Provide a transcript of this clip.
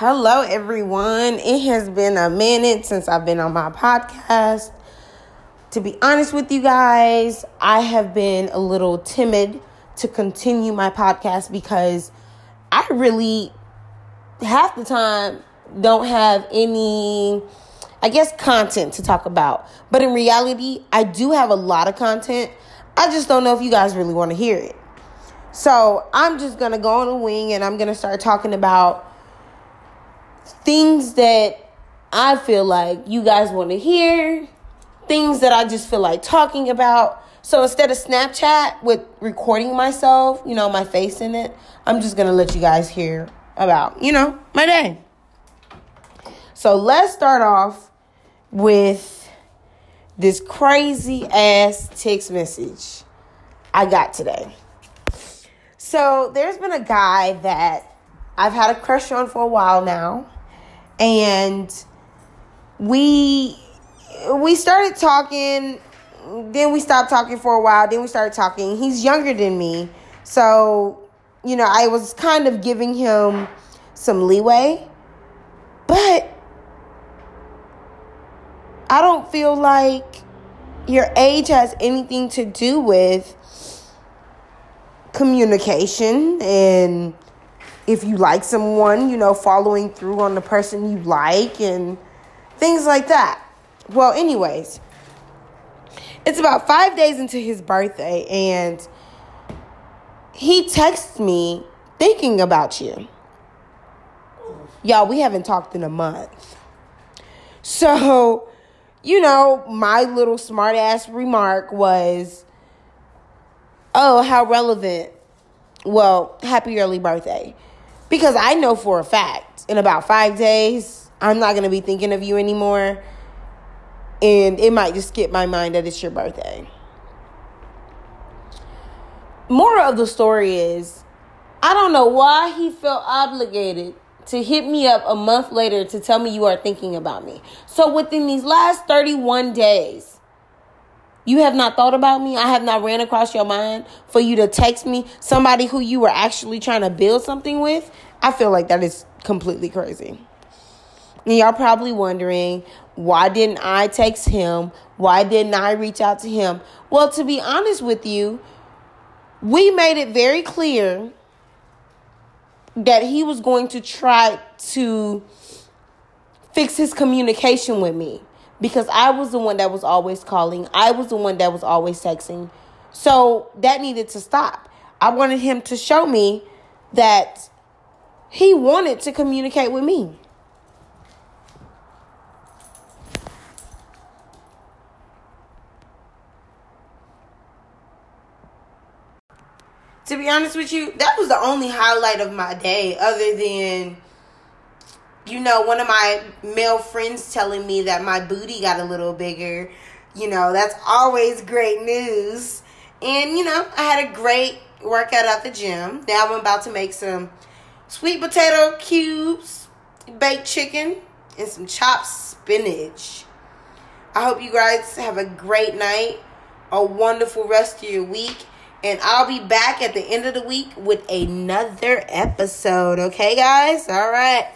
Hello, everyone. It has been a minute since I've been on my podcast. To be honest with you guys, I have been a little timid to continue my podcast because I really, half the time, don't have any, I guess, content to talk about. But in reality, I do have a lot of content. I just don't know if you guys really want to hear it. So I'm just going to go on a wing and I'm going to start talking about things that I feel like you guys want to hear, things that I just feel like talking about. So instead of Snapchat with recording myself, you know, my face in it, I'm just going to let you guys hear about, you know, my day. So let's start off with this crazy ass text message I got today. So there's been a guy that I've had a crush on for a while now and we we started talking then we stopped talking for a while then we started talking. He's younger than me. So you know i was kind of giving him some leeway. But i don't feel like your age has anything to do with communication and if you like someone, you know, following through on the person you like and things like that. Well, anyways, it's about five days into his birthday, and he texts me thinking about you. Y'all, we haven't talked in a month. So, you know, my little smart ass remark was, oh, how relevant. Well, happy early birthday. Because I know for a fact in about five days, I'm not going to be thinking of you anymore. And it might just skip my mind that it's your birthday. Moral of the story is I don't know why he felt obligated to hit me up a month later to tell me you are thinking about me. So within these last 31 days, you have not thought about me. I have not ran across your mind for you to text me somebody who you were actually trying to build something with. I feel like that is completely crazy. And y'all probably wondering, why didn't I text him? Why didn't I reach out to him? Well, to be honest with you, we made it very clear that he was going to try to fix his communication with me because I was the one that was always calling. I was the one that was always texting. So that needed to stop. I wanted him to show me that he wanted to communicate with me. To be honest with you, that was the only highlight of my day, other than you know, one of my male friends telling me that my booty got a little bigger. You know, that's always great news. And, you know, I had a great workout at the gym. Now I'm about to make some sweet potato cubes, baked chicken, and some chopped spinach. I hope you guys have a great night, a wonderful rest of your week. And I'll be back at the end of the week with another episode. Okay, guys? All right.